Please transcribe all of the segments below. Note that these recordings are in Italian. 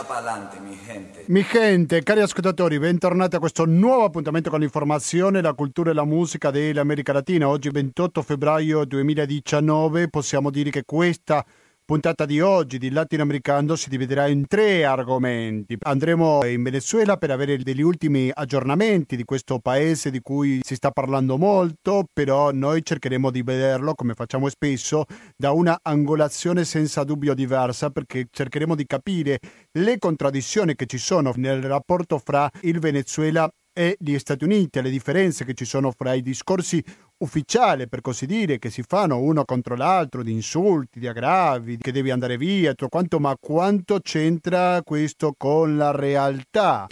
echa pa'lante, mi gente. Mi gente, cari ascoltatori, bentornati a questo nuovo appuntamento con l'informazione, la cultura e la musica dell'America Latina. Oggi 28 febbraio 2019 possiamo dire che questa puntata di oggi di Latinoamericano si dividerà in tre argomenti. Andremo in Venezuela per avere degli ultimi aggiornamenti di questo paese di cui si sta parlando molto, però noi cercheremo di vederlo, come facciamo spesso, da una angolazione senza dubbio diversa, perché cercheremo di capire le contraddizioni che ci sono nel rapporto fra il Venezuela e gli Stati Uniti, le differenze che ci sono fra i discorsi ufficiali, per così dire, che si fanno uno contro l'altro, di insulti, di aggravi, che devi andare via, tutto quanto, ma quanto c'entra questo con la realtà?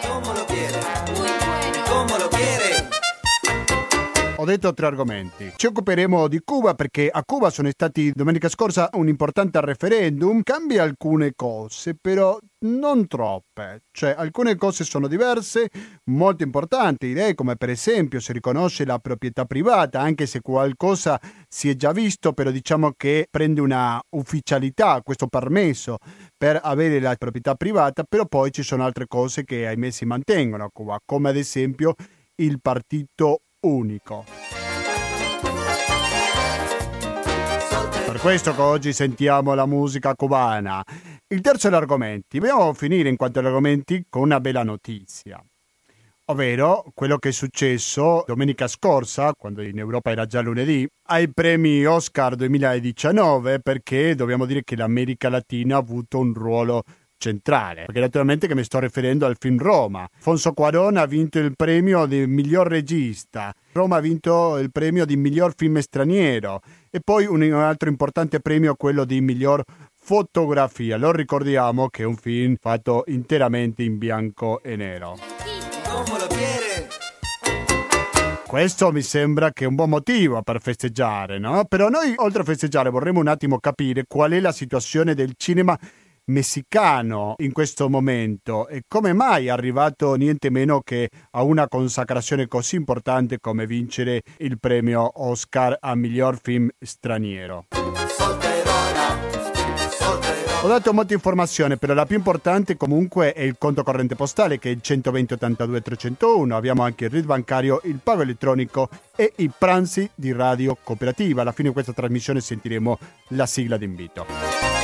Ho detto tre argomenti. Ci occuperemo di Cuba perché a Cuba sono stati domenica scorsa un importante referendum. Cambia alcune cose, però non troppe. Cioè, alcune cose sono diverse, molto importanti, direi, come per esempio si riconosce la proprietà privata, anche se qualcosa si è già visto, però diciamo che prende una ufficialità questo permesso per avere la proprietà privata, però poi ci sono altre cose che ahimè si mantengono a Cuba, come ad esempio il partito unico. Per questo che oggi sentiamo la musica cubana. Il terzo degli argomenti. Dobbiamo finire in quanto argomenti con una bella notizia. Ovvero quello che è successo domenica scorsa, quando in Europa era già lunedì, ai premi Oscar 2019, perché dobbiamo dire che l'America Latina ha avuto un ruolo centrale, perché naturalmente che mi sto riferendo al film Roma. Fonso Cuarón ha vinto il premio di miglior regista, Roma ha vinto il premio di miglior film straniero e poi un altro importante premio, quello di miglior fotografia. Lo ricordiamo che è un film fatto interamente in bianco e nero. Questo mi sembra che è un buon motivo per festeggiare, no? Però noi, oltre a festeggiare, vorremmo un attimo capire qual è la situazione del cinema messicano in questo momento e come mai è arrivato niente meno che a una consacrazione così importante come vincere il premio Oscar a miglior film straniero. Ho dato molte informazioni, però la più importante comunque è il conto corrente postale che è il 120 82 301. Abbiamo anche il RID bancario, il pago elettronico e i pranzi di radio cooperativa. Alla fine di questa trasmissione sentiremo la sigla d'invito.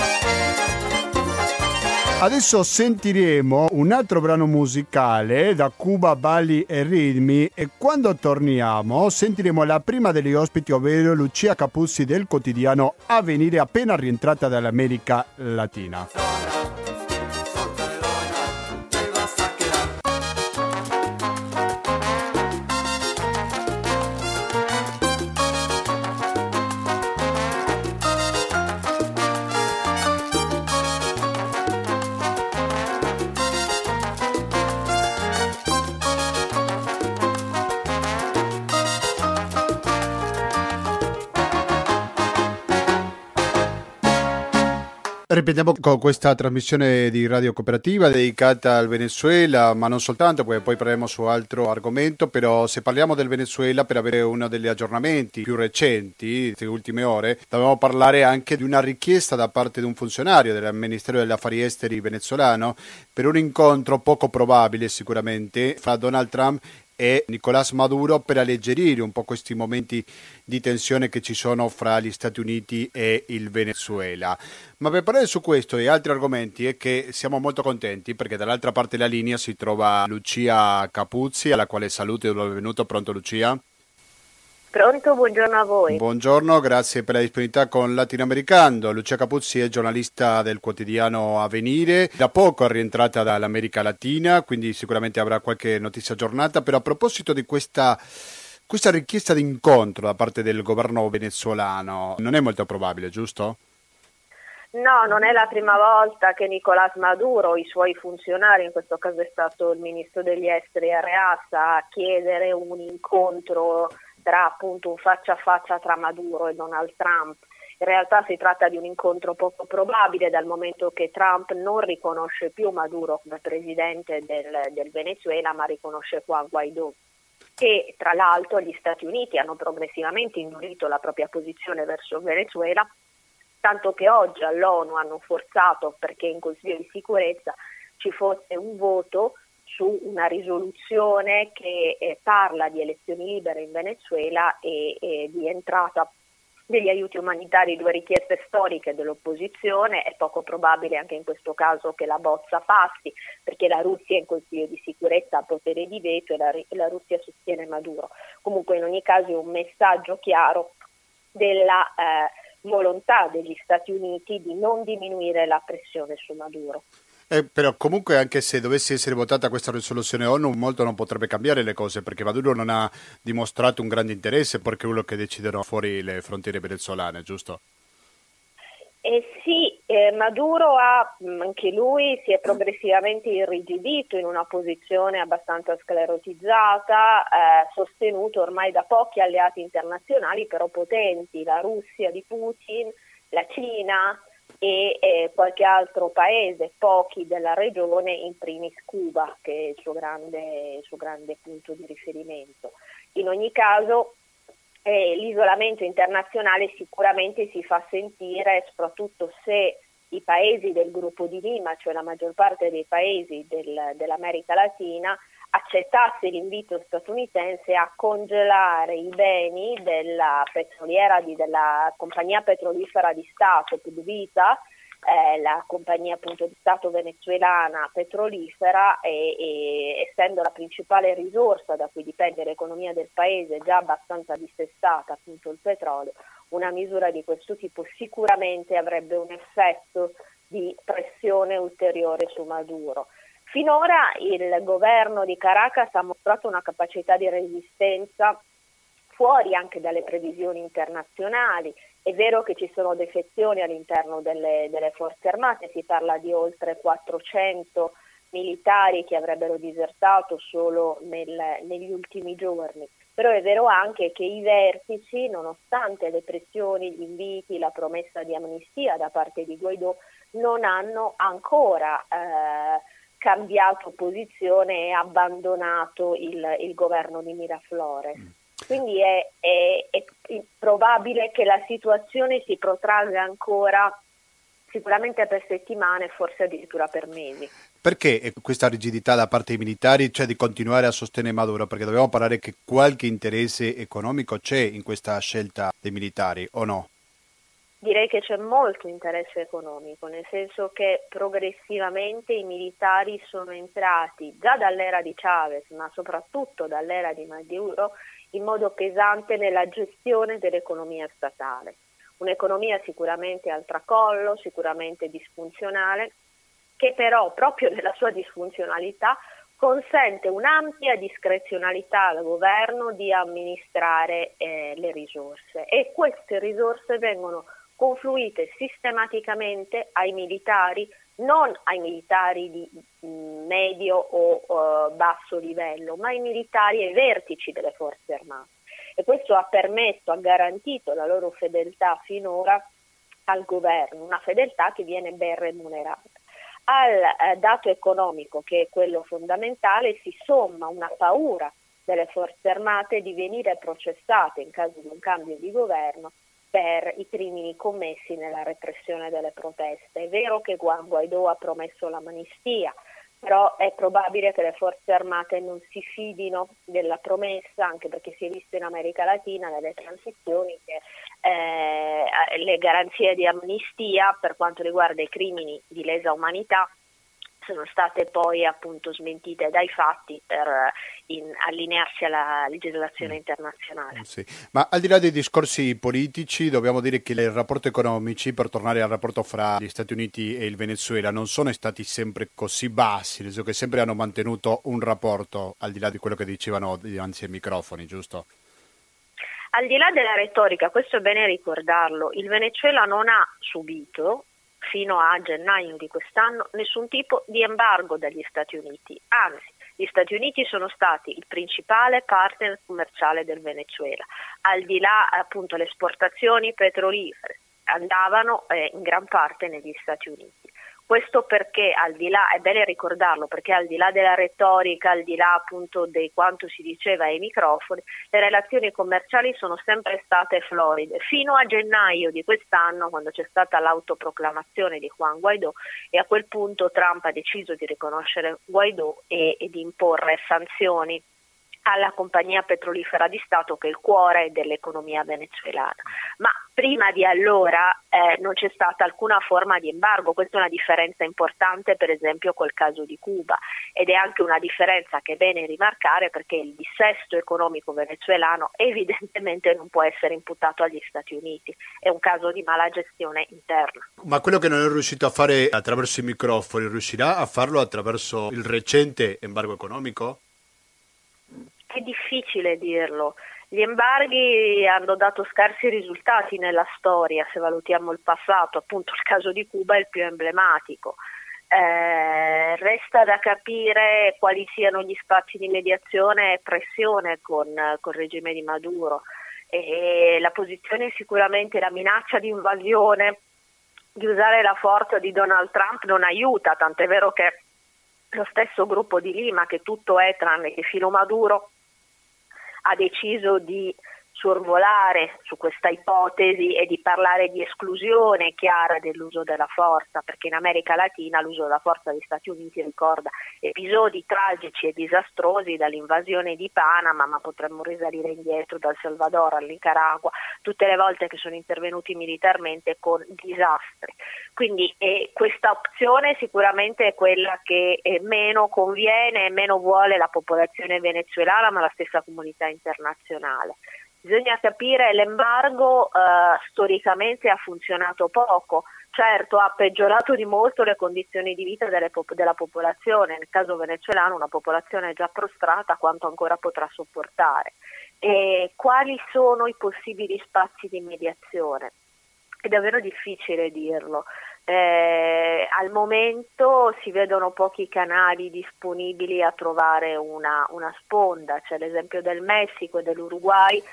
Adesso sentiremo un altro brano musicale da Cuba, Bali e Ritmi e quando torniamo sentiremo la prima degli ospiti, ovvero Lucia Capuzzi del quotidiano Avvenire appena rientrata dall'America Latina. Ripetiamo con questa trasmissione di Radio Cooperativa dedicata al Venezuela, ma non soltanto, perché poi parleremo su altro argomento, però se parliamo del Venezuela per avere uno degli aggiornamenti più recenti, queste ultime ore, dobbiamo parlare anche di una richiesta da parte di un funzionario del Ministero degli Affari Esteri venezuelano per un incontro poco probabile sicuramente fra Donald Trump e Nicolás Maduro per alleggerire un po' questi momenti di tensione che ci sono fra gli Stati Uniti e il Venezuela. Ma per parlare su questo e altri argomenti è che siamo molto contenti perché dall'altra parte della linea si trova Lucia Capuzzi, alla quale saluto e benvenuto. Pronto Lucia? Pronto, buongiorno a voi. Buongiorno, grazie per la disponibilità con Latinoamericano. Lucia Capuzzi è giornalista del quotidiano Avenire, da poco è rientrata dall'America Latina, quindi sicuramente avrà qualche notizia aggiornata. Però a proposito di questa, questa richiesta di incontro da parte del governo venezuelano, non è molto probabile, giusto? No, non è la prima volta che Nicolás Maduro i suoi funzionari, in questo caso è stato il ministro degli esteri Areasa, a chiedere un incontro tra appunto un faccia a faccia tra Maduro e Donald Trump. In realtà si tratta di un incontro poco probabile dal momento che Trump non riconosce più Maduro come presidente del, del Venezuela, ma riconosce Juan Guaidó. E tra l'altro gli Stati Uniti hanno progressivamente indurito la propria posizione verso Venezuela, tanto che oggi all'ONU hanno forzato perché in Consiglio di sicurezza ci fosse un voto su una risoluzione che eh, parla di elezioni libere in Venezuela e, e di entrata degli aiuti umanitari, due richieste storiche dell'opposizione, è poco probabile anche in questo caso che la bozza passi, perché la Russia in Consiglio di sicurezza ha potere di veto e la, la Russia sostiene Maduro. Comunque in ogni caso è un messaggio chiaro della eh, volontà degli Stati Uniti di non diminuire la pressione su Maduro. Eh, però comunque anche se dovesse essere votata questa risoluzione ONU molto non potrebbe cambiare le cose perché Maduro non ha dimostrato un grande interesse perché è quello che decidono fuori le frontiere venezuelane, giusto? Eh sì, eh, Maduro ha, mm, anche lui si è progressivamente irrigidito in una posizione abbastanza sclerotizzata, eh, sostenuto ormai da pochi alleati internazionali però potenti, la Russia di Putin, la Cina, e eh, qualche altro paese, pochi della regione, in primis Cuba, che è il suo grande, il suo grande punto di riferimento. In ogni caso eh, l'isolamento internazionale sicuramente si fa sentire, soprattutto se i paesi del gruppo di Lima, cioè la maggior parte dei paesi del, dell'America Latina, accettasse l'invito statunitense a congelare i beni della petroliera di, della compagnia petrolifera di Stato, PDVSA, eh, la compagnia appunto di Stato venezuelana petrolifera e, e, essendo la principale risorsa da cui dipende l'economia del paese già abbastanza dissestata appunto il petrolio, una misura di questo tipo sicuramente avrebbe un effetto di pressione ulteriore su Maduro. Finora il governo di Caracas ha mostrato una capacità di resistenza fuori anche dalle previsioni internazionali. È vero che ci sono defezioni all'interno delle, delle forze armate, si parla di oltre 400 militari che avrebbero disertato solo nel, negli ultimi giorni. Però è vero anche che i vertici, nonostante le pressioni, gli inviti, la promessa di amnistia da parte di Guaidó, non hanno ancora eh, cambiato posizione e abbandonato il, il governo di Miraflores. Mm. Quindi è, è, è, probabile che la situazione si protragga ancora sicuramente per settimane, forse addirittura per mesi. Perché questa rigidità da parte dei militari, cioè di continuare a sostenere Maduro? Perché dobbiamo parlare che qualche interesse economico c'è in questa scelta dei militari o no? Direi che c'è molto interesse economico, nel senso che progressivamente i militari sono entrati già dall'era di Chavez, ma soprattutto dall'era di Maduro, in modo pesante nella gestione dell'economia statale. Un'economia sicuramente al tracollo, sicuramente disfunzionale, che però proprio nella sua disfunzionalità consente un'ampia discrezionalità al governo di amministrare eh, le risorse e queste risorse vengono confluite sistematicamente ai militari, non ai militari di mm, medio o uh, basso livello, ma ai militari ai vertici delle forze armate. E questo ha permesso, ha garantito la loro fedeltà finora al governo, una fedeltà che viene ben remunerata. Al eh, dato economico, che è quello fondamentale, si somma una paura delle forze armate di venire processate in caso di un cambio di governo per i crimini commessi nella repressione delle proteste. È vero che Juan Guaidó ha promesso l'amnistia, però è probabile che le forze armate non si fidino della promessa, anche perché si è visto in America Latina nelle transizioni che eh, le garanzie di amnistia per quanto riguarda i crimini di lesa umanità sono state poi appunto smentite dai fatti per in, allinearsi alla legislazione mm. internazionale. Sì. Ma al di là dei discorsi politici, dobbiamo dire che i rapporti economici, per tornare al rapporto fra gli Stati Uniti e il Venezuela, non sono stati sempre così bassi, nel senso che sempre hanno mantenuto un rapporto, al di là di quello che dicevano dinanzi ai microfoni, giusto? Al di là della retorica, questo è bene ricordarlo, il Venezuela non ha subito fino a gennaio di quest'anno nessun tipo di embargo dagli Stati Uniti, anzi gli Stati Uniti sono stati il principale partner commerciale del Venezuela, al di là appunto le esportazioni petrolifere andavano eh, in gran parte negli Stati Uniti. Questo perché al di là, è bene ricordarlo, perché al di là della retorica, al di là appunto di quanto si diceva ai microfoni, le relazioni commerciali sono sempre state floride, fino a gennaio di quest'anno quando c'è stata l'autoproclamazione di Juan Guaidó e a quel punto Trump ha deciso di riconoscere Guaidó e, e di imporre sanzioni alla compagnia petrolifera di Stato che è il cuore dell'economia venezuelana. Ma prima di allora eh, non c'è stata alcuna forma di embargo, questa è una differenza importante per esempio col caso di Cuba ed è anche una differenza che è bene rimarcare perché il dissesto economico venezuelano evidentemente non può essere imputato agli Stati Uniti, è un caso di mala gestione interna. Ma quello che non è riuscito a fare attraverso i microfoni, riuscirà a farlo attraverso il recente embargo economico? È difficile dirlo. Gli embarghi hanno dato scarsi risultati nella storia, se valutiamo il passato, appunto il caso di Cuba è il più emblematico. Eh, resta da capire quali siano gli spazi di mediazione e pressione con, con il regime di Maduro. E la posizione sicuramente, la minaccia di invasione, di usare la forza di Donald Trump non aiuta, tant'è vero che lo stesso gruppo di Lima, che tutto è tranne che filo Maduro, ha deciso di sorvolare su questa ipotesi e di parlare di esclusione chiara dell'uso della forza, perché in America Latina l'uso della forza degli Stati Uniti ricorda episodi tragici e disastrosi dall'invasione di Panama, ma potremmo risalire indietro dal Salvador al tutte le volte che sono intervenuti militarmente con disastri. Quindi eh, questa opzione sicuramente è quella che eh, meno conviene e meno vuole la popolazione venezuelana, ma la stessa comunità internazionale. Bisogna capire l'embargo eh, storicamente ha funzionato poco, certo ha peggiorato di molto le condizioni di vita pop- della popolazione, nel caso venezuelano una popolazione già prostrata quanto ancora potrà sopportare. E quali sono i possibili spazi di mediazione? È davvero difficile dirlo. Eh, al momento si vedono pochi canali disponibili a trovare una, una sponda, c'è l'esempio del Messico e dell'Uruguay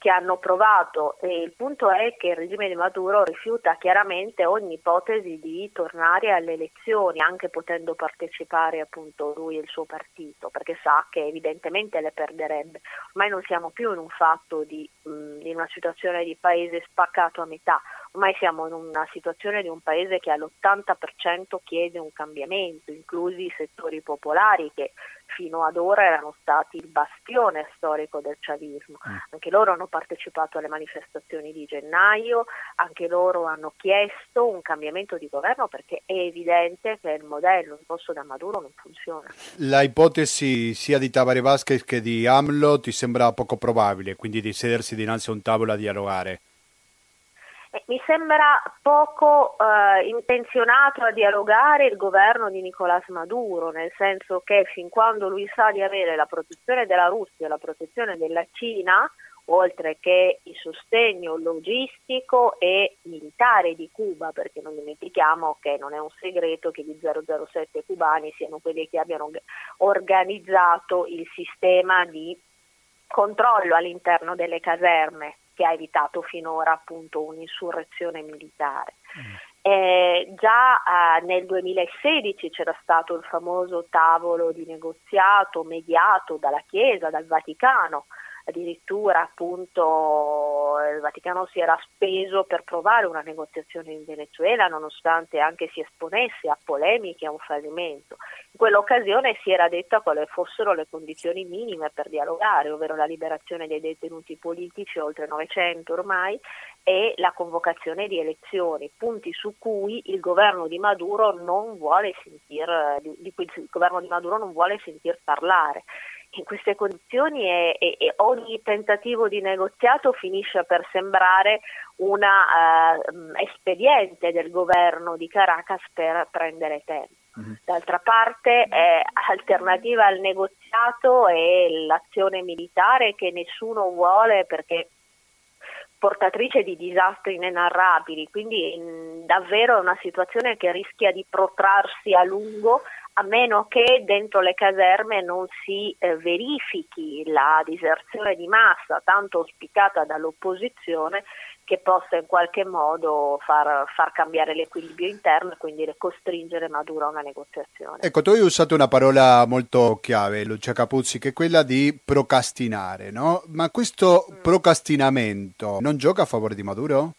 che hanno provato e il punto è che il regime di Maduro rifiuta chiaramente ogni ipotesi di tornare alle elezioni, anche potendo partecipare appunto lui e il suo partito, perché sa che evidentemente le perderebbe. Ormai non siamo più in un fatto di, mh, in una situazione di paese spaccato a metà, ormai siamo in una situazione di un paese che all'80% chiede un cambiamento, inclusi i settori popolari che fino ad ora erano stati il bastione storico del chavismo. Mm. Anche loro hanno partecipato alle manifestazioni di gennaio, anche loro hanno chiesto un cambiamento di governo perché è evidente che il modello imposto da Maduro non funziona. La ipotesi sia di Tavares Vasquez che di AMLO ti sembra poco probabile, quindi di sedersi dinanzi a un tavolo a dialogare? Eh, mi sembra poco eh, intenzionato a dialogare il governo di Nicolás Maduro, nel senso che fin quando lui sa di avere la protezione della Russia e la protezione della Cina, oltre che il sostegno logistico e militare di Cuba, perché non dimentichiamo che non è un segreto che gli 007 cubani siano quelli che abbiano organizzato il sistema di controllo all'interno delle caserme che ha evitato finora appunto un'insurrezione militare. Mm. Eh, già eh, nel 2016 c'era stato il famoso tavolo di negoziato mediato dalla Chiesa, dal Vaticano, addirittura appunto il Vaticano si era speso per provare una negoziazione in Venezuela nonostante anche si esponesse a polemiche a un fallimento. In quell'occasione si era detto quali fossero le condizioni minime per dialogare, ovvero la liberazione dei detenuti politici, oltre 900 ormai, e la convocazione di elezioni, punti su cui il governo di Maduro non vuole sentir, di, di cui il governo di Maduro non vuole sentir parlare in queste condizioni e, e, e, ogni tentativo di negoziato finisce per sembrare un uh, espediente del governo di Caracas per prendere tempo. Mm-hmm. D'altra parte, eh, alternativa al negoziato è l'azione militare che nessuno vuole perché portatrice di disastri inenarrabili, quindi in, davvero è una situazione che rischia di protrarsi a lungo a meno che dentro le caserme non si eh, verifichi la diserzione di massa tanto auspicata dall'opposizione che possa in qualche modo far, far cambiare l'equilibrio interno e quindi costringere Maduro a una negoziazione. Ecco, tu hai usato una parola molto chiave, Lucia Capuzzi, che è quella di procrastinare, no? Ma questo mm. procrastinamento non gioca a favore di Maduro?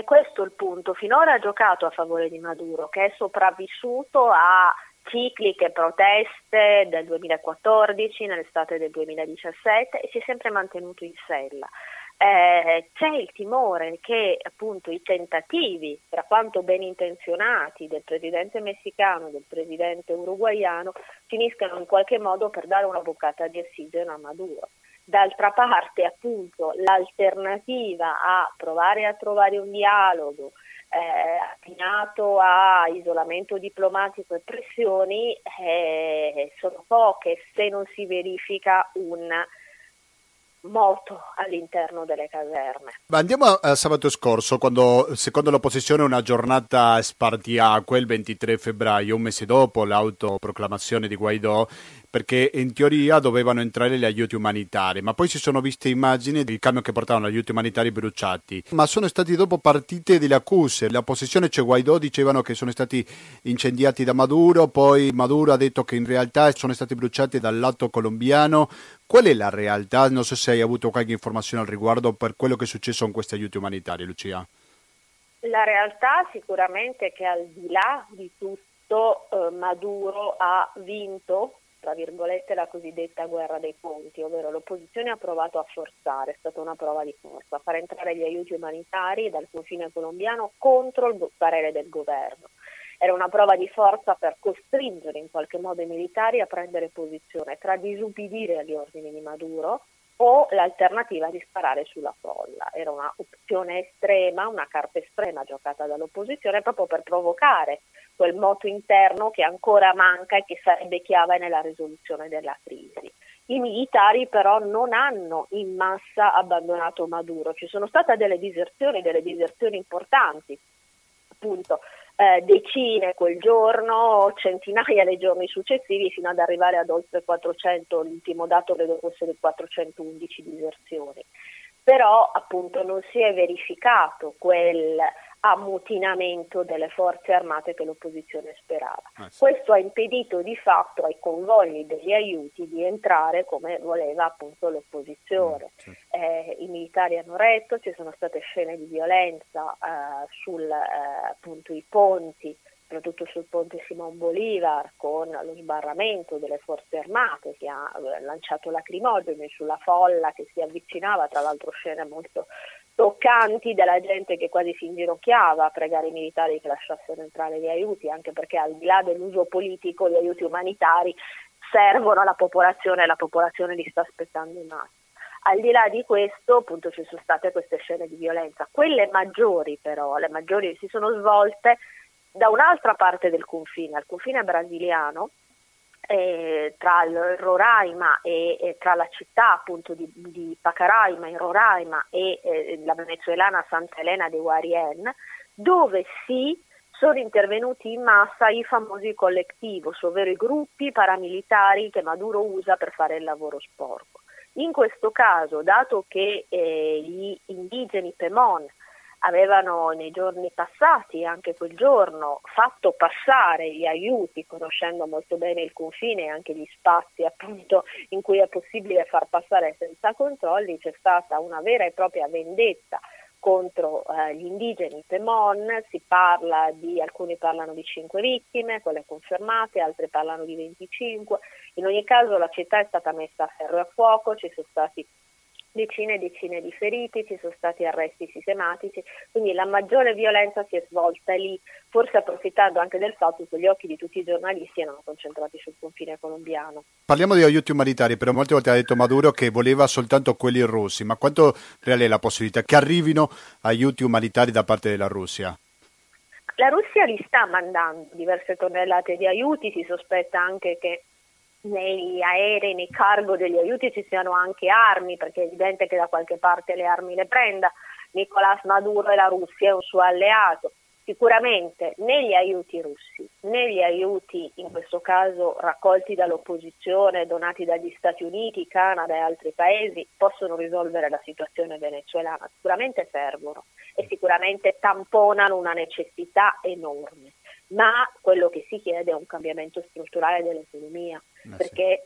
E questo è il punto. Finora ha giocato a favore di Maduro, che è sopravvissuto a cicliche proteste del 2014, nell'estate del 2017 e si è sempre mantenuto in sella eh, c'è il timore che appunto i tentativi, per quanto ben intenzionati, del presidente messicano e del presidente uruguaiano finiscano in qualche modo per dare una boccata di ossigeno a Maduro. D'altra parte, appunto, l'alternativa a provare a trovare un dialogo eh, affinato a isolamento diplomatico e pressioni eh, sono poche se non si verifica un moto all'interno delle caserme. Ma andiamo a, a, sabato scorso, quando secondo l'opposizione una giornata spartiacque, il 23 febbraio, un mese dopo l'autoproclamazione di Guaidò, perché in teoria dovevano entrare gli aiuti umanitari, ma poi si sono viste immagini del camion che portavano gli aiuti umanitari bruciati, ma sono stati dopo partite delle accuse, l'opposizione, cioè Guaidò, dicevano che sono stati incendiati da Maduro, poi Maduro ha detto che in realtà sono stati bruciati dal lato colombiano, qual è la realtà? Non so se hai avuto qualche informazione al riguardo per quello che è successo con questi aiuti umanitari, Lucia. La realtà sicuramente è che al di là di tutto eh, Maduro ha vinto tra virgolette, la cosiddetta guerra dei ponti, ovvero l'opposizione ha provato a forzare, è stata una prova di forza, a far entrare gli aiuti umanitari dal confine colombiano contro il parere del governo. Era una prova di forza per costringere in qualche modo i militari a prendere posizione tra disubbidire agli ordini di Maduro o l'alternativa di sparare sulla folla. Era un'opzione estrema, una carta estrema giocata dall'opposizione proprio per provocare quel moto interno che ancora manca e che sarebbe chiave nella risoluzione della crisi. I militari però non hanno in massa abbandonato Maduro, ci sono state delle diserzioni, delle diserzioni importanti, appunto eh, decine quel giorno, centinaia nei giorni successivi fino ad arrivare ad oltre 400, l'ultimo dato credo fosse di 411 diserzioni. Però appunto non si è verificato quel ammutinamento delle forze armate che l'opposizione sperava. Ah, sì. Questo ha impedito di fatto ai convogli degli aiuti di entrare come voleva appunto l'opposizione. Mm, sì. eh, I militari hanno retto, ci sono state scene di violenza eh, sui eh, ponti, soprattutto sul ponte Simon Bolivar, con lo sbarramento delle forze armate che ha eh, lanciato lacrimogeni sulla folla che si avvicinava, tra l'altro scene molto toccanti della gente che quasi si inginocchiava a pregare i militari che lasciassero entrare gli aiuti, anche perché al di là dell'uso politico gli aiuti umanitari servono alla popolazione e la popolazione li sta aspettando in massa. Al di là di questo, appunto, ci sono state queste scene di violenza. Quelle maggiori, però, le maggiori si sono svolte da un'altra parte del confine, al confine brasiliano, eh, tra il Roraima e, e, tra la città appunto di, di Pacaraima in Roraima e eh, la venezuelana Santa Elena de Guarien, dove sì sono intervenuti in massa i famosi collettivos, ovvero i gruppi paramilitari che Maduro usa per fare il lavoro sporco. In questo caso, dato che eh, gli indigeni Pemon avevano nei giorni passati, anche quel giorno, fatto passare gli aiuti, conoscendo molto bene il confine e anche gli spazi appunto in cui è possibile far passare senza controlli, c'è stata una vera e propria vendetta contro eh, gli indigeni Temon, si parla di, alcuni parlano di 5 vittime, quelle confermate, altri parlano di 25, in ogni caso la città è stata messa a ferro e a fuoco, ci sono stati decine e decine di feriti, ci sono stati arresti sistematici, quindi la maggiore violenza si è svolta lì, forse approfittando anche del fatto che gli occhi di tutti i giornalisti erano concentrati sul confine colombiano. Parliamo di aiuti umanitari, però molte volte ha detto Maduro che voleva soltanto quelli russi, ma quanto reale è la possibilità che arrivino aiuti umanitari da parte della Russia? La Russia li sta mandando diverse tonnellate di aiuti, si sospetta anche che nei aerei, nei cargo degli aiuti ci siano anche armi, perché è evidente che da qualche parte le armi le prenda. Nicolás Maduro e la Russia è un suo alleato. Sicuramente né gli aiuti russi né gli aiuti, in questo caso raccolti dall'opposizione, donati dagli Stati Uniti, Canada e altri paesi, possono risolvere la situazione venezuelana. Sicuramente servono e sicuramente tamponano una necessità enorme, ma quello che si chiede è un cambiamento strutturale dell'economia, sì. perché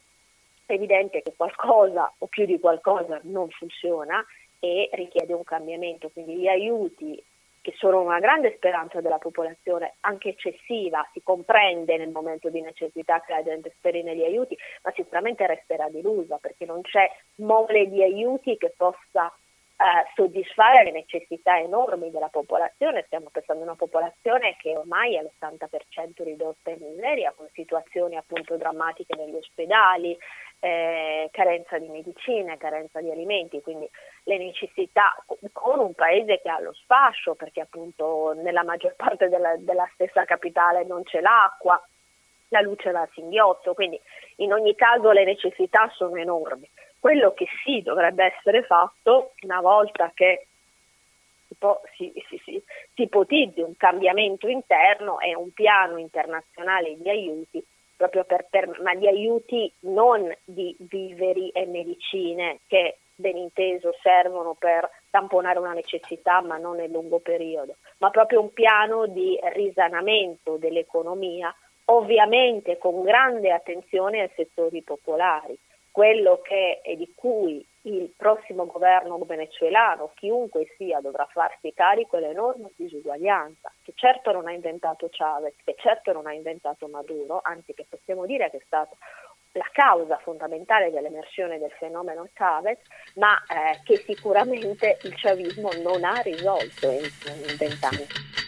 è evidente che qualcosa o più di qualcosa non funziona e richiede un cambiamento, quindi gli aiuti che sono una grande speranza della popolazione, anche eccessiva, si comprende nel momento di necessità che la gente speri negli aiuti, ma sicuramente resterà delusa perché non c'è mole di aiuti che possa eh, soddisfare le necessità enormi della popolazione. Stiamo pensando a una popolazione che ormai è all'80% ridotta in miseria, con situazioni appunto drammatiche negli ospedali, eh, carenza di medicine, carenza di alimenti, quindi le necessità con un paese che ha lo sfascio, perché appunto nella maggior parte della, della stessa capitale non c'è l'acqua, la luce va a singhiozzo, quindi in ogni caso le necessità sono enormi. Quello che sì dovrebbe essere fatto una volta che si, si, si, si, ipotizzi un cambiamento interno è un piano internazionale di aiuti proprio per, per, ma di aiuti non di viveri e medicine che ben inteso servono per tamponare una necessità ma non nel lungo periodo, ma proprio un piano di risanamento dell'economia, ovviamente con grande attenzione ai settori popolari, quello che è di cui il prossimo governo venezuelano, chiunque sia, dovrà farsi carico è l'enorme disuguaglianza, che certo non ha inventato Chavez, che certo non ha inventato Maduro, anzi che possiamo dire che è stata la causa fondamentale dell'emersione del fenomeno Chavez, ma eh, che sicuramente il chavismo non ha risolto in vent'anni.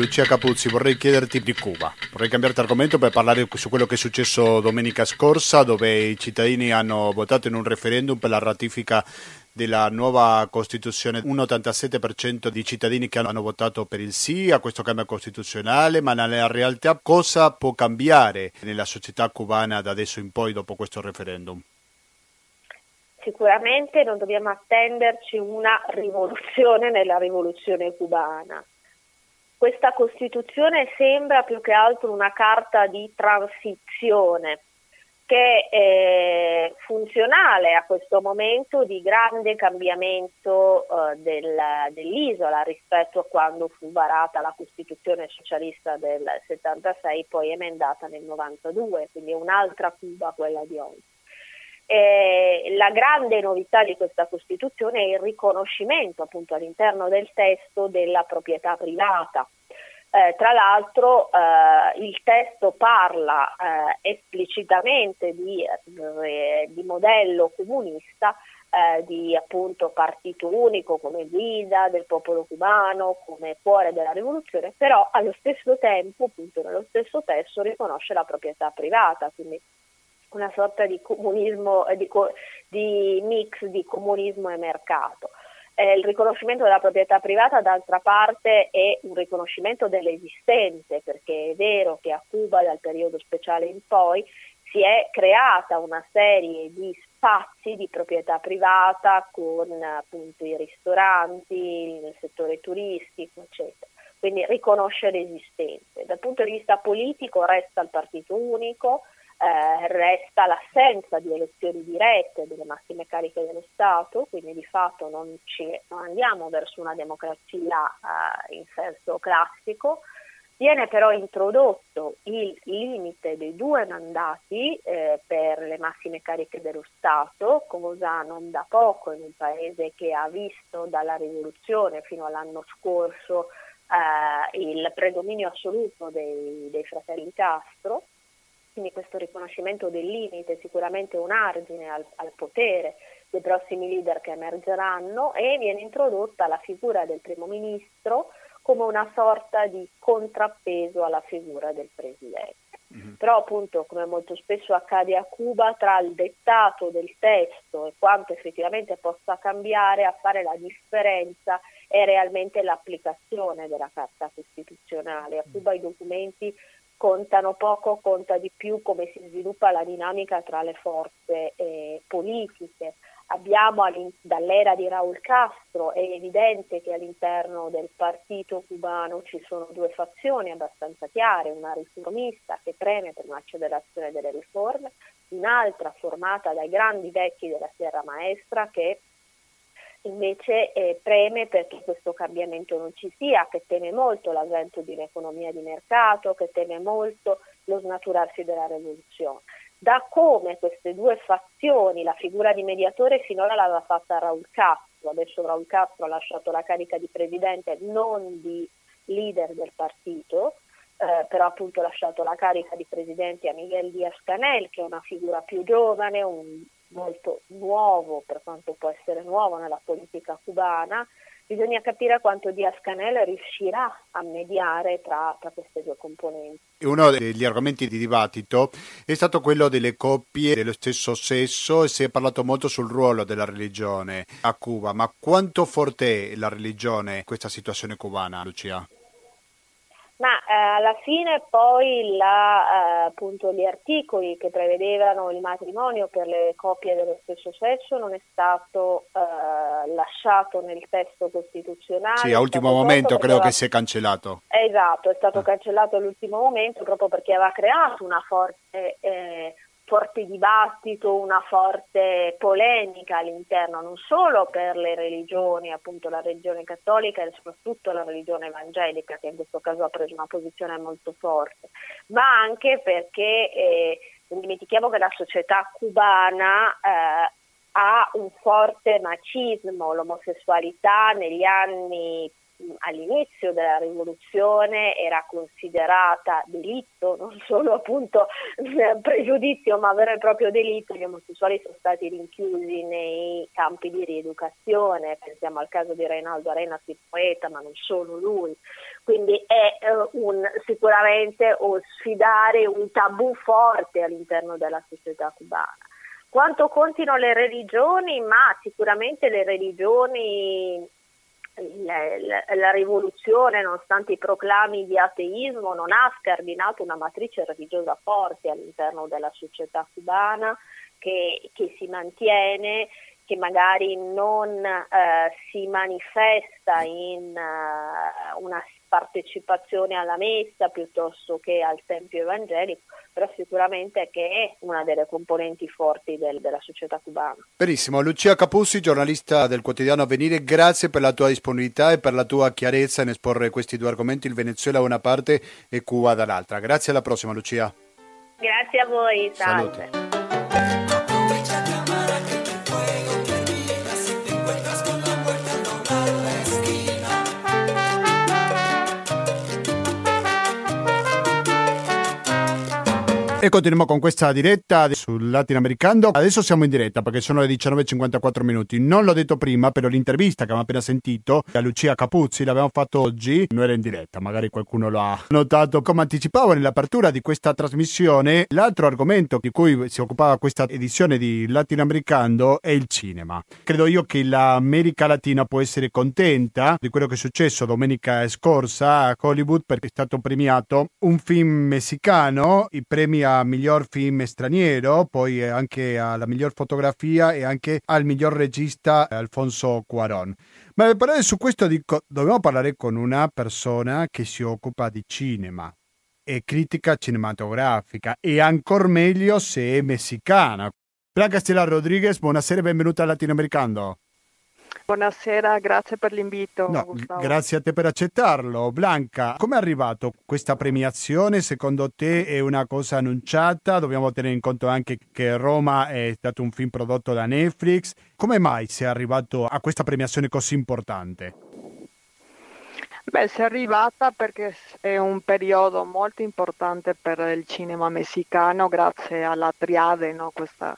Lucia Capuzzi, vorrei chiederti di Cuba. Vorrei cambiarti argomento per parlare su quello che è successo domenica scorsa, dove i cittadini hanno votato in un referendum per la ratifica della nuova Costituzione. Un 87% di cittadini che hanno votato per il sì a questo cambio costituzionale, ma nella realtà cosa può cambiare nella società cubana da adesso in poi dopo questo referendum? Sicuramente non dobbiamo attenderci una rivoluzione nella rivoluzione cubana questa Costituzione sembra più che altro una carta di transizione che è funzionale a questo momento di grande cambiamento uh, del, dell'isola rispetto a quando fu varata la Costituzione socialista del 76, poi emendata nel 92, quindi è un'altra Cuba quella di oggi. Eh, la grande novità di questa Costituzione è il riconoscimento appunto all'interno del testo della proprietà privata. Eh, tra l'altro eh, il testo parla eh, esplicitamente di, eh, di, modello comunista, eh, di appunto partito unico come guida del popolo cubano, come cuore della rivoluzione, però allo stesso tempo, appunto nello stesso testo, riconosce la proprietà privata, quindi una sorta di comunismo, di, di mix di comunismo e mercato. Eh, il riconoscimento della proprietà privata, d'altra parte, è un riconoscimento dell'esistente, perché è vero che a Cuba dal periodo speciale in poi si è creata una serie di spazi di proprietà privata con appunto i ristoranti, nel settore turistico, eccetera. Quindi riconosce l'esistente. Dal punto di vista politico resta il partito unico, eh, resta l'assenza di elezioni dirette delle massime cariche dello Stato, quindi di fatto non, ci, non andiamo verso una democrazia eh, in senso classico. Viene però introdotto il limite dei due mandati eh, per le massime cariche dello Stato, cosa non da poco in un paese che ha visto dalla rivoluzione fino all'anno scorso eh, il predominio assoluto dei, dei fratelli Castro quindi questo riconoscimento del limite è sicuramente un argine al, al, potere dei prossimi leader che emergeranno e viene introdotta la figura del primo ministro come una sorta di contrappeso alla figura del presidente. Mm-hmm. Però appunto, come molto spesso accade a Cuba, tra il dettato del testo e quanto effettivamente possa cambiare, a fare la differenza è realmente l'applicazione della Carta Costituzionale. A Cuba i documenti contano poco, conta di più come si sviluppa la dinamica tra le forze eh, politiche. abbiamo dall'era di Raúl Castro, è evidente che all'interno del partito cubano ci sono due fazioni abbastanza chiare, una riformista che preme per un'accelerazione delle riforme, un'altra formata dai grandi vecchi della Sierra Maestra che invece eh, preme perché questo cambiamento non ci sia, che teme molto l'avvento di un'economia di mercato, che teme molto lo snaturarsi della rivoluzione. Da come queste due fazioni, la figura di mediatore finora l'aveva fatta Raul Castro, adesso Raul Castro ha lasciato la carica di presidente, non di leader del partito, eh, però appunto ha lasciato la carica di presidente a Miguel Díaz Canel, che è una figura più giovane, un molto nuovo per quanto può essere nuovo nella politica cubana, bisogna capire quanto Diaz Canel riuscirà a mediare tra, tra, queste due componenti. Uno degli argomenti di dibattito è stato quello delle coppie dello stesso sesso e si è parlato molto sul ruolo della religione a Cuba, ma quanto forte è la religione in questa situazione cubana, Lucia? Ma eh, alla fine poi la, eh, appunto, gli articoli che prevedevano il matrimonio per le coppie dello stesso sesso non è stato eh, lasciato nel testo costituzionale. Sì, a ultimo momento credo aveva... che si è cancellato. Esatto, è stato ah. cancellato all'ultimo momento proprio perché aveva creato una forte eh, forte dibattito, una forte polemica all'interno, non solo per le religioni, appunto la religione cattolica e soprattutto la religione evangelica, che in questo caso ha preso una posizione molto forte, ma anche perché eh, non dimentichiamo che la società cubana eh, ha un forte macismo, l'omosessualità negli anni all'inizio della rivoluzione era considerata delitto, non solo appunto pregiudizio ma vero e proprio delitto, gli omosessuali sono stati rinchiusi nei campi di rieducazione, pensiamo al caso di Reinaldo Arenas, il poeta, ma non solo lui, quindi è eh, un, sicuramente un sfidare un tabù forte all'interno della società cubana. Quanto contino le religioni? Ma sicuramente le religioni la, la, rivoluzione, nonostante i proclami di ateismo, non ha scardinato una matrice religiosa forte all'interno della società cubana che, che si mantiene, che magari non eh, si manifesta in uh, una partecipazione alla messa piuttosto che al tempio evangelico, però sicuramente che è una delle componenti forti del, della società cubana. Benissimo, Lucia Capussi, giornalista del quotidiano Avvenire, grazie per la tua disponibilità e per la tua chiarezza in esporre questi due argomenti, il Venezuela da una parte e Cuba dall'altra. Grazie alla prossima Lucia. Grazie a voi, salve. Salute. E continuiamo con questa diretta sul latinoamericano. Adesso siamo in diretta perché sono le 19.54 minuti. Non l'ho detto prima, però l'intervista che abbiamo appena sentito a Lucia Capuzzi l'abbiamo fatto oggi, non era in diretta, magari qualcuno lo ha notato. Come anticipavo nell'apertura di questa trasmissione, l'altro argomento di cui si occupava questa edizione di Latinoamericano è il cinema. Credo io che l'America Latina può essere contenta di quello che è successo domenica scorsa a Hollywood perché è stato premiato un film messicano, i premi a miglior film straniero, poi anche alla miglior fotografia e anche al miglior regista Alfonso Cuaron. Ma per parlare su questo dico, dobbiamo parlare con una persona che si occupa di cinema e critica cinematografica e ancora meglio se è messicana. Blanca Stella Rodriguez, buonasera e benvenuta al Latinoamericano. Buonasera, grazie per l'invito. No, grazie a te per accettarlo. Blanca, come è arrivato questa premiazione? Secondo te è una cosa annunciata? Dobbiamo tenere in conto anche che Roma è stato un film prodotto da Netflix. Come mai si è arrivato a questa premiazione così importante? Beh, si è arrivata perché è un periodo molto importante per il cinema messicano grazie alla triade, no? questa,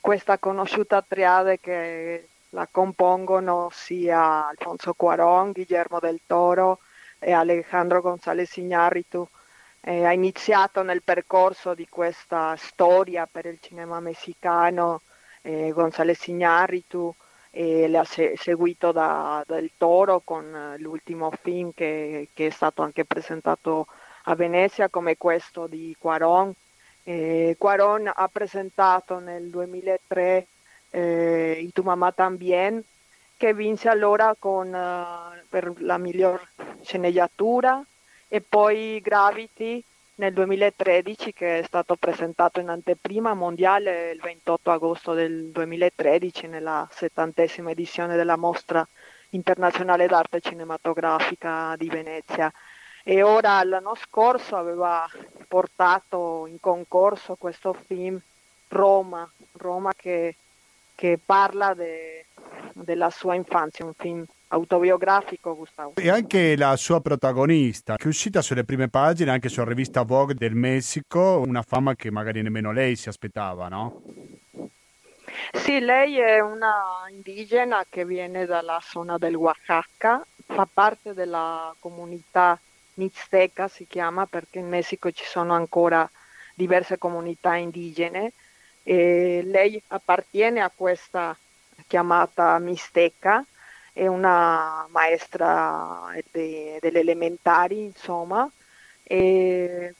questa conosciuta triade che la compongono sia Alfonso Cuarón, Guillermo del Toro e Alejandro González Iñárritu. Eh, ha iniziato nel percorso di questa storia per il cinema messicano eh, González Iñárritu e le ha se- seguito da, Del Toro con l'ultimo film che, che, è stato anche presentato a Venezia come questo di Cuarón. Eh, Cuarón ha presentato nel 2003 eh, Y tu mamma también, che vinse allora con, eh, per la miglior sceneggiatura. E poi Gravity nel 2013 che è stato presentato in anteprima mondiale il 28 agosto del 2013 nella settantesima edizione della mostra internazionale d'arte cinematografica di Venezia. E ora l'anno scorso aveva portato in concorso questo film Roma, Roma che, che parla de, della sua infanzia, un film autobiografico Gustavo. E anche la sua protagonista, che è uscita sulle prime pagine anche sulla rivista Vogue del Messico, una fama che magari nemmeno lei si aspettava, no? Sì, lei è una indigena che viene dalla zona del Oaxaca, fa parte della comunità mixteca, si chiama, perché in Messico ci sono ancora diverse comunità indigene. E lei appartiene a questa chiamata mixteca, è una maestra de, delle elementari, insomma, e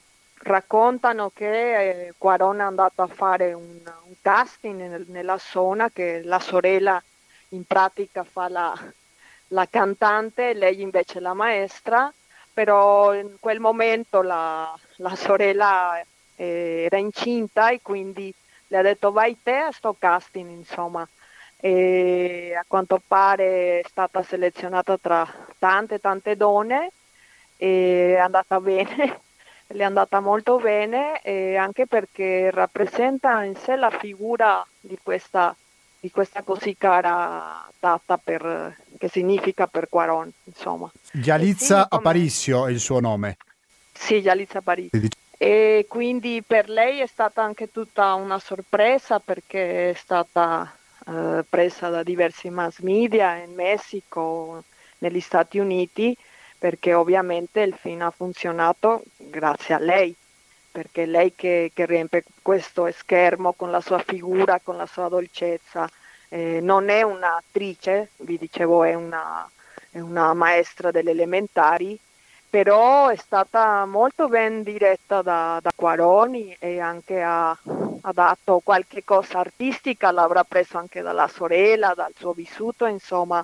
raccontano che eh, Quaron è andato a fare un, un casting nel, nella zona, che la sorella in pratica fa la, la cantante, lei invece la maestra, però in quel momento la, la sorella eh, era incinta e quindi le ha detto vai te a sto casting, insomma. E a quanto pare è stata selezionata tra tante tante donne e è andata bene le è andata molto bene eh, anche perché rappresenta in sé la figura di questa, di questa così cara data per, che significa per Quaron, insomma. Gializza come... Aparicio è il suo nome. Sì, Gializza Aparicio. E quindi per lei è stata anche tutta una sorpresa perché è stata eh, presa da diversi mass media in Messico, negli Stati Uniti perché ovviamente il film ha funzionato grazie a lei, perché lei che, che riempie questo schermo con la sua figura, con la sua dolcezza, eh, non è un'attrice, vi dicevo è una, è una maestra delle elementari, però è stata molto ben diretta da, da Quaroni e anche ha, ha, dato qualche cosa artistica, l'avrà preso anche dalla sorella, dal suo vissuto, insomma.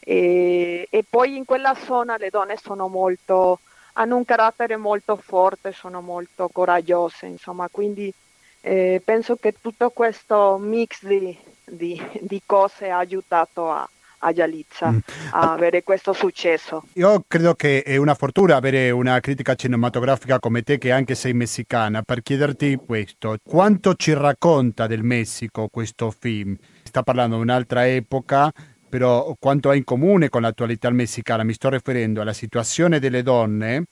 E, e poi in quella zona le donne molto, hanno un carattere molto forte, sono molto coraggiose, insomma, quindi eh, penso che tutto questo mix di, di, di cose ha aiutato a, a Gializza mm. a avere questo successo. Io credo che è una fortuna avere una critica cinematografica come te che anche sei messicana per chiederti questo, quanto ci racconta del Messico questo film? Sta parlando di un'altra epoca, però quanto ha in comune con l'attualità messicana, mi sto riferendo alla situazione delle donne,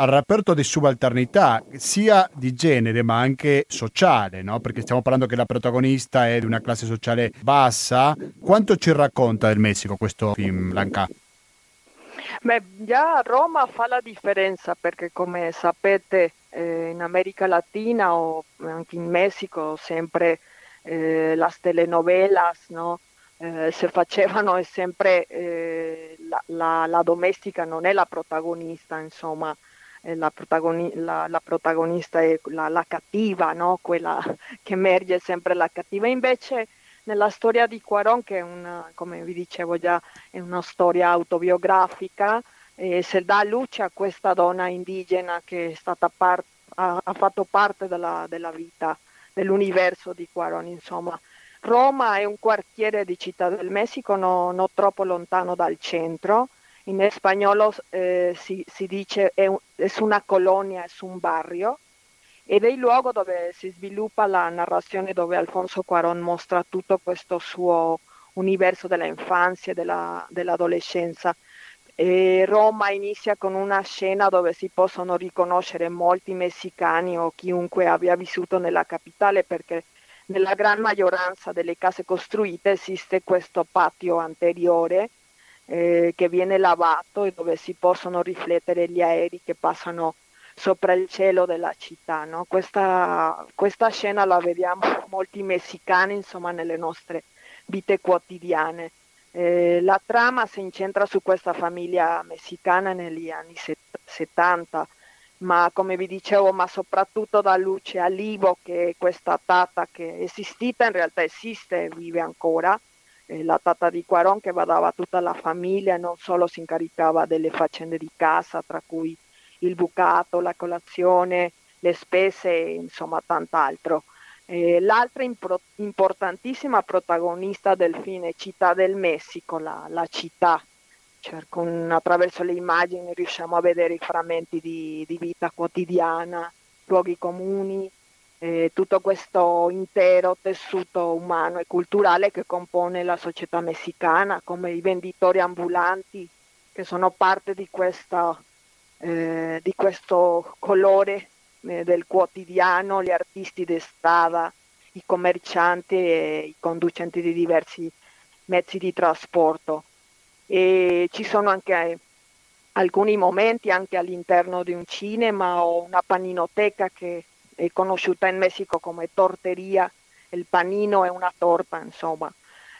al rapporto di subalternità, sia di genere ma anche sociale, no? perché stiamo parlando che la protagonista è di una classe sociale bassa. Quanto ci racconta del Messico questo film, Blanca? Beh, già Roma fa la differenza perché come sapete eh, in America Latina o anche in Messico sempre eh, las telenovelas, no? eh, se facevano è sempre eh, la, la, la, domestica non è la protagonista, insomma, la, protagoni- la, la, protagonista è la, cattiva, no? quella che emerge sempre la cattiva. Invece nella storia di Quaron, che è una, come vi dicevo già, è una storia autobiografica, eh, si dà luce a questa donna indigena che par- ha, ha, fatto parte della, della vita, dell'universo di Quaron, insomma Roma è un quartiere di Città del Messico non no troppo lontano dal centro. In spagnolo eh, si, si, dice è, un, è una colonia, è un barrio ed è il luogo dove si sviluppa la narrazione dove Alfonso Cuarón mostra tutto questo suo universo dell'infanzia e della, dell'adolescenza. E Roma inizia con una scena dove si possono riconoscere molti messicani o chiunque abbia vissuto nella capitale perché nella gran maggioranza delle case costruite esiste questo patio anteriore eh, che viene lavato e dove si possono riflettere gli aerei che passano sopra il cielo della città. No? Questa, questa, scena la vediamo molti messicani insomma, nelle nostre vite quotidiane. Eh, la trama si incentra su questa famiglia messicana negli anni set- 70 ma come vi dicevo, ma soprattutto da Luce Alivo, che è questa tata che è esistita, in realtà esiste e vive ancora, eh, la tata di Quaron che badava tutta la famiglia, non solo si incaricava delle faccende di casa, tra cui il bucato, la colazione, le spese, insomma tant'altro. Eh, l'altra impro- importantissima protagonista del film è Città del Messico, la, la città cioè, con, attraverso le immagini riusciamo a vedere i frammenti di, di vita quotidiana, luoghi comuni, eh, tutto questo intero tessuto umano e culturale che compone la società messicana, come i venditori ambulanti che sono parte di, questa, eh, di questo colore eh, del quotidiano, gli artisti di i commercianti e i conducenti di diversi mezzi di trasporto. E ci sono anche alcuni momenti anche all'interno di un cinema o una paninoteca che è conosciuta in Messico come torteria, il panino è una torta insomma.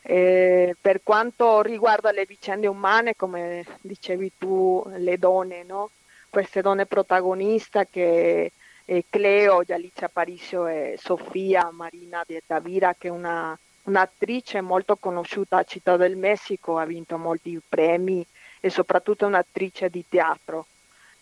Eh, per quanto riguarda le vicende umane, come dicevi tu, le donne, no? queste donne protagoniste che è Cleo, Alicia Aparicio e Sofia Marina di Tavira, che è una un'attrice molto conosciuta a Città del Messico, ha vinto molti premi e soprattutto un'attrice di teatro,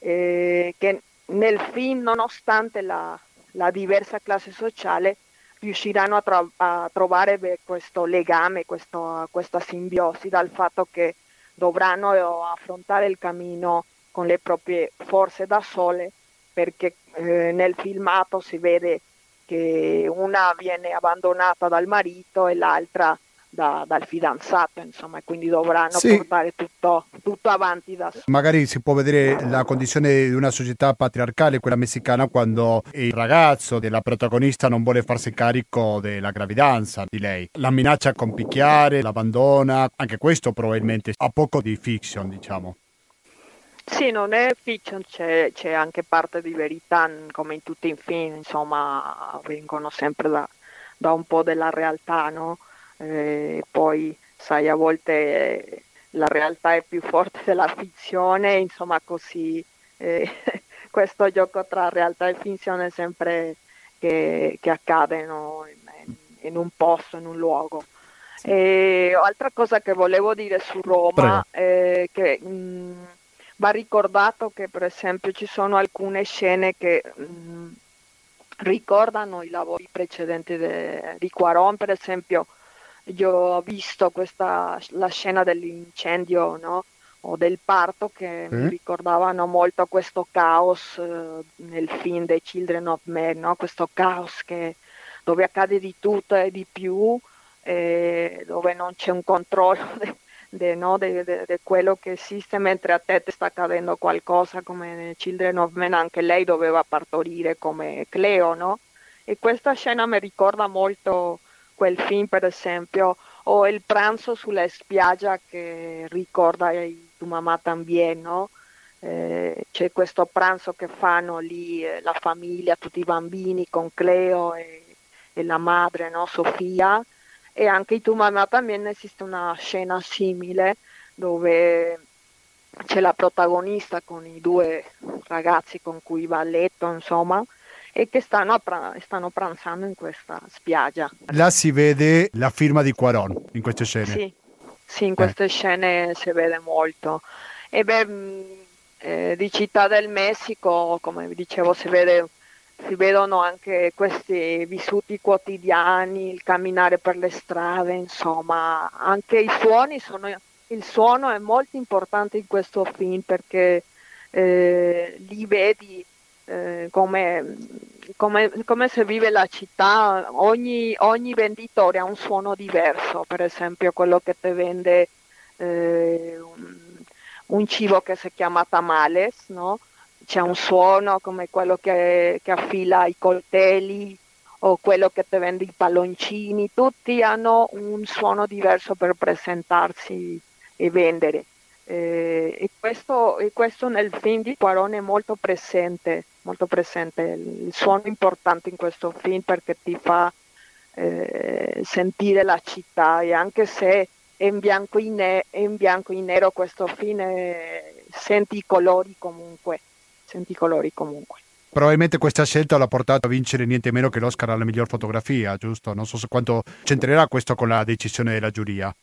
eh, che nel film, nonostante la, la diversa classe sociale, riusciranno a, tro- a trovare beh, questo legame, questo, questa simbiosi dal fatto che dovranno affrontare il cammino con le proprie forze da sole, perché eh, nel filmato si vede che una viene abbandonata dal marito e l'altra da, dal fidanzato, insomma, quindi dovranno sì. portare tutto, tutto, avanti da solo. Magari si può vedere la condizione di una società patriarcale, quella messicana, quando il ragazzo della protagonista non vuole farsi carico della gravidanza di lei. La minaccia con picchiare, l'abbandona, anche questo probabilmente ha poco di fiction, diciamo. Sì, non è fiction, c'è, c'è, anche parte di verità, come in tutti i film, insomma, vengono sempre da, da un po' della realtà, no? Eh, poi, sai, a volte eh, la realtà è più forte della fizione, insomma, così eh, questo gioco tra realtà e finzione è sempre che, che accade no? in, in, un posto, in un luogo. E altra cosa che volevo dire su Roma è che... Mh, mm, va ricordato che per esempio ci sono alcune scene che mh, mm, ricordano i lavori precedenti de, di Quaron, per esempio io ho visto questa, la scena dell'incendio no? o del parto che mm. mi ricordavano molto questo caos eh, nel film dei Children of Men, no? questo caos che, dove accade di tutto e di più, eh, dove non c'è un controllo de, di no, quello che esiste mentre a te ti sta accadendo qualcosa come nel Children of Men anche lei doveva partorire come Cleo no? e questa scena mi ricorda molto quel film per esempio o il pranzo sulla spiaggia che ricorda tu mamma también no? Eh, c'è questo pranzo che fanno lì eh, la famiglia, tutti i bambini con Cleo e, e la madre, no? Sofia, e anche in Tu Mamma también esiste una scena simile dove c'è la protagonista con i due ragazzi con cui va a letto, insomma, e che stanno, pra- stanno pranzando in questa spiaggia. Là si vede la firma di Quaron in queste scene. Sì, sì in queste eh. scene si vede molto. E beh, mm, eh, di Città del Messico, come vi dicevo, si vede si vedono anche questi vissuti quotidiani, il camminare per le strade, insomma, anche i suoni sono, il suono è molto importante in questo film perché eh, lì vedi eh, come, come, come si vive la città, ogni, ogni, venditore ha un suono diverso, per esempio quello che ti vende eh, un, un, cibo che si chiama tamales, no? c'è un suono come quello che, che affila i coltelli o quello che ti vende i palloncini, tutti hanno un suono diverso per presentarsi e vendere. Eh, e, questo, e, questo, nel film di Quaron è molto presente, molto presente, il suono importante in questo film perché ti fa eh, sentire la città e anche se è in bianco e, ne- bianco e nero questo film, eh, senti i colori comunque Senti i colori comunque. Probabilmente questa scelta l'ha portato a vincere niente meno che l'Oscar alla miglior fotografia, giusto? Non so quanto c'entrerà questo con la decisione della giuria.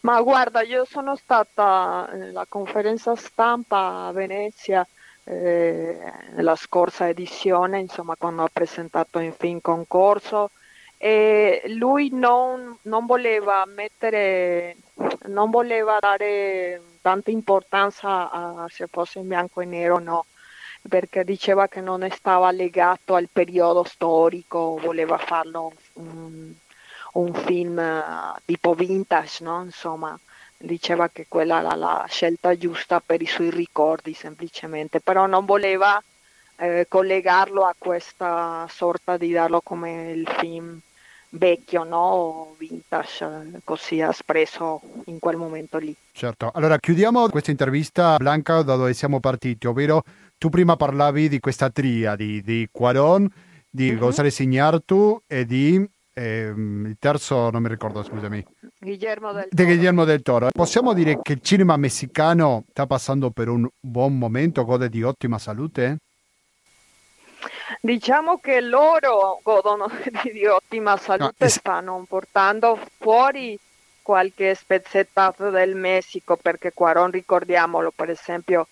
Ma guarda, io sono stata nella conferenza stampa a Venezia eh, nella scorsa edizione, insomma, quando ha presentato in film concorso e lui non, non voleva mettere, non voleva dare tanta importanza a se fosse in bianco e nero o no perché diceva che non stava legato al periodo storico, voleva farlo un, un film eh, tipo vintage, no? Insomma, diceva che quella era la scelta giusta per i suoi ricordi semplicemente, però non voleva eh, collegarlo a questa sorta di darlo come il film vecchio, no? vintage, così ha espresso in quel momento lì. Certo, allora chiudiamo questa intervista, Blanca, da dove siamo partiti, ovvero tu prima parlavi di questa triadi di Quaron, di mm-hmm. González Iñárritu e di ehm, il terzo non mi ricordo, scusami. Guillermo del Toro. Di Guillermo del Toro. Possiamo dire che il cinema messicano sta passando per un buon momento, gode di ottima salute? Diciamo che loro godono di ottima salute, no, stanno portando fuori qualche spezzettato del Messico, perché Quaron, ricordiamolo, per esempio,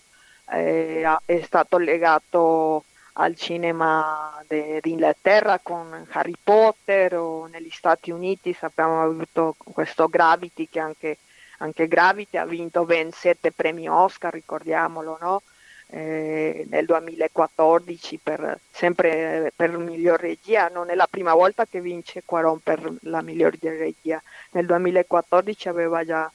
eh, è stato legato al cinema d'Inghilterra con Harry Potter o negli Stati Uniti. Sappiamo avuto questo Gravity che anche, anche Gravity ha vinto ben sette premi Oscar, ricordiamolo, no? eh, nel 2014 per, sempre per miglior regia, non è la prima volta che vince Quaron per la miglior regia, nel 2014 aveva già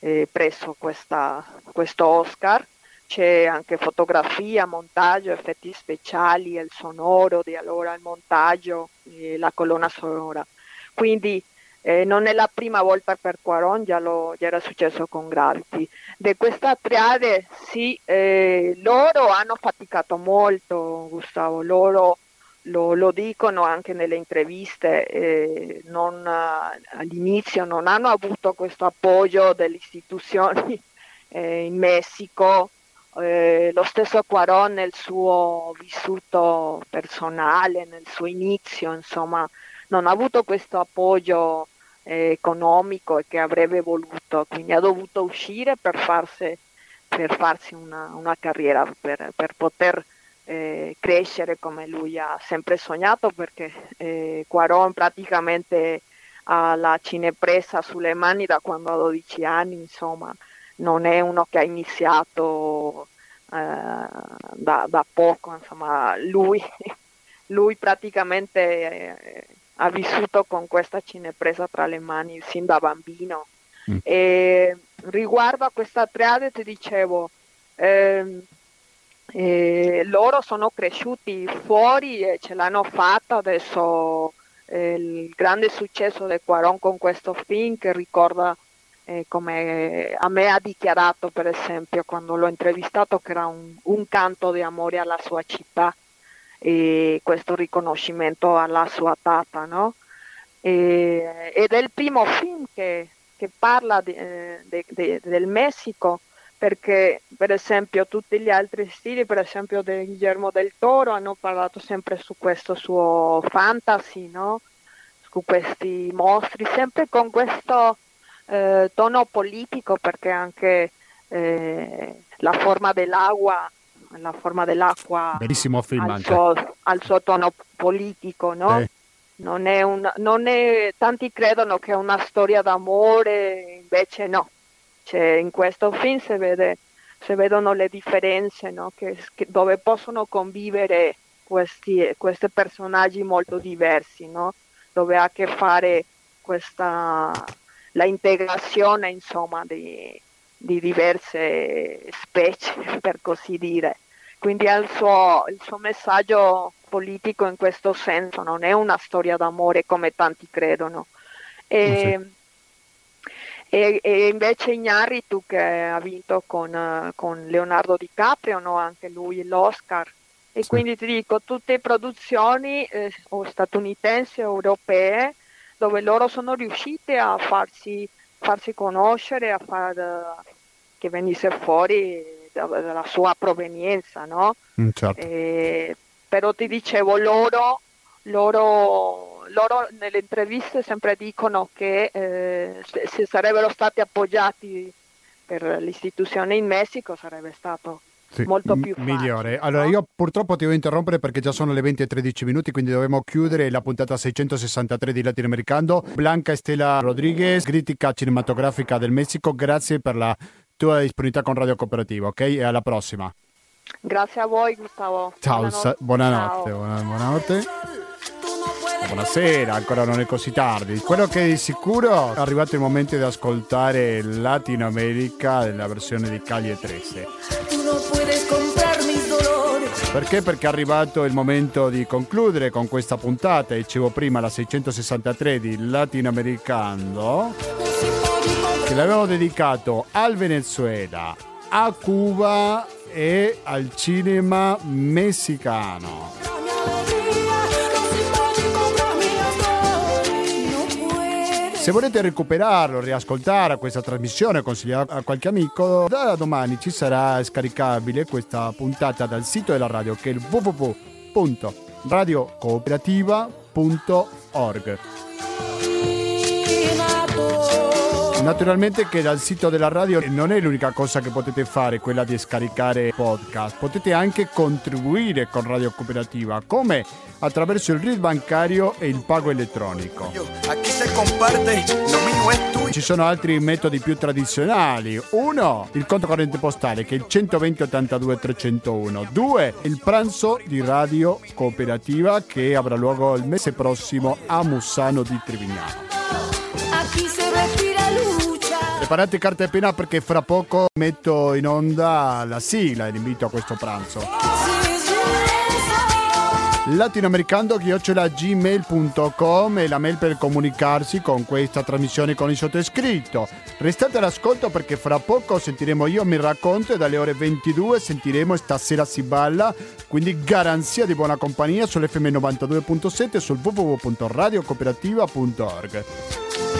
eh, preso questa, questo Oscar c'è anche fotografia, montaggio, effetti speciali, il sonoro di allora, il montaggio, la colonna sonora. Quindi eh, non è la prima volta per Quaron, già, lo, già era successo con Gravity. Di questa triade sì, eh, loro hanno faticato molto, Gustavo, loro lo, lo dicono anche nelle interviste, eh, non, all'inizio non hanno avuto questo appoggio delle istituzioni eh, in Messico eh, lo stesso Quaron nel suo vissuto personale, nel suo inizio, insomma, non ha avuto questo appoggio eh, economico che avrebbe voluto, quindi ha dovuto uscire per farsi, per farsi una, una, carriera, per, per poter eh, crescere come lui ha sempre sognato, perché eh, Quaron praticamente ha la cinepresa sulle mani da quando ha 12 anni, insomma non è uno che ha iniziato eh, da, da, poco, insomma, lui, lui praticamente eh, ha vissuto con questa cinepresa tra le mani sin da bambino. Mm. E riguardo a questa triade ti dicevo, ehm, eh, loro sono cresciuti fuori e ce l'hanno fatta adesso eh, il grande successo del Quaron con questo film che ricorda eh, come a me ha dichiarato per esempio quando l'ho intervistato che era un, un canto di amore alla sua città e questo riconoscimento alla sua tata, no? E, ed è il primo film che, che parla di, eh, de, de, del Messico perché per esempio tutti gli altri stili, per esempio di Guillermo del Toro, hanno parlato sempre su questo suo fantasy, no? su questi mostri, sempre con questo eh, tono politico perché anche eh, la forma dell'acqua la forma dell'acqua Bellissimo film al, suo, al suo tono politico, no? Eh. Non è un, non è, tanti credono che è una storia d'amore, invece no. Cioè, in questo film si, vede, si vedono le differenze, no? che, che, dove possono convivere questi, questi personaggi molto diversi, no? dove ha a che fare questa la integrazione insomma, di, di, diverse specie, per così dire. Quindi il suo, il suo messaggio politico in questo senso non è una storia d'amore come tanti credono. E, sì. e, e invece Ignarritu che ha vinto con, con Leonardo DiCaprio, no? anche lui l'Oscar, e sì. quindi ti dico, tutte produzioni eh, statunitensi, europee, dove loro sono riuscite a farsi, farsi conoscere, a far che venisse fuori della sua provenienza, no? Mm, certo. Eh, però ti dicevo, loro, loro, loro nelle interviste sempre dicono che eh, se, se sarebbero stati appoggiati per l'istituzione in Messico sarebbe stato Sì, molto più facile. migliore. Allora, no? io purtroppo ti devo interrompere perché già sono le 20 e 13 minuti, quindi dobbiamo chiudere la puntata 663 di Latinoamericano. Blanca Estela Rodriguez, critica cinematografica del Messico, grazie per la tua disponibilità con Radio Cooperativa, ok? E alla prossima. Grazie a voi Gustavo. Ciao, sa- buonanotte, Ciao. buona- buonanotte. Buonasera, ancora non è così tardi. Quello che di sicuro è arrivato il momento di ascoltare Latino America nella versione di Calle 13. Perché? Perché è arrivato il momento di concludere con questa puntata, dicevo prima la 663 di Latinoamericano, che l'abbiamo dedicato al Venezuela, a Cuba e al cinema messicano. Se volete recuperarlo, riascoltare questa trasmissione, consigliare a qualche amico, da domani ci sarà scaricabile questa puntata dal sito della radio che è il www.radiocooperativa.org. Naturalmente che dal sito della radio non è l'unica cosa che potete fare, quella di scaricare podcast. Potete anche contribuire con Radio Cooperativa, come attraverso il RID bancario e il pago elettronico. Ci sono altri metodi più tradizionali. Uno, il conto corrente postale che è il 120 82 301. Due, il pranzo di Radio Cooperativa che avrà luogo il mese prossimo a Mussano di Trivignano. Preparate carta e penna perché fra poco metto in onda la sigla e l'invito a questo pranzo. latinoamericando-gmail.com è la mail per comunicarsi con questa trasmissione con il sottoscritto. Restate all'ascolto perché fra poco sentiremo io mi racconto e dalle ore 22 sentiremo Stasera si balla, quindi garanzia di buona compagnia sull'FM 92.7 e sul www.radiocooperativa.org.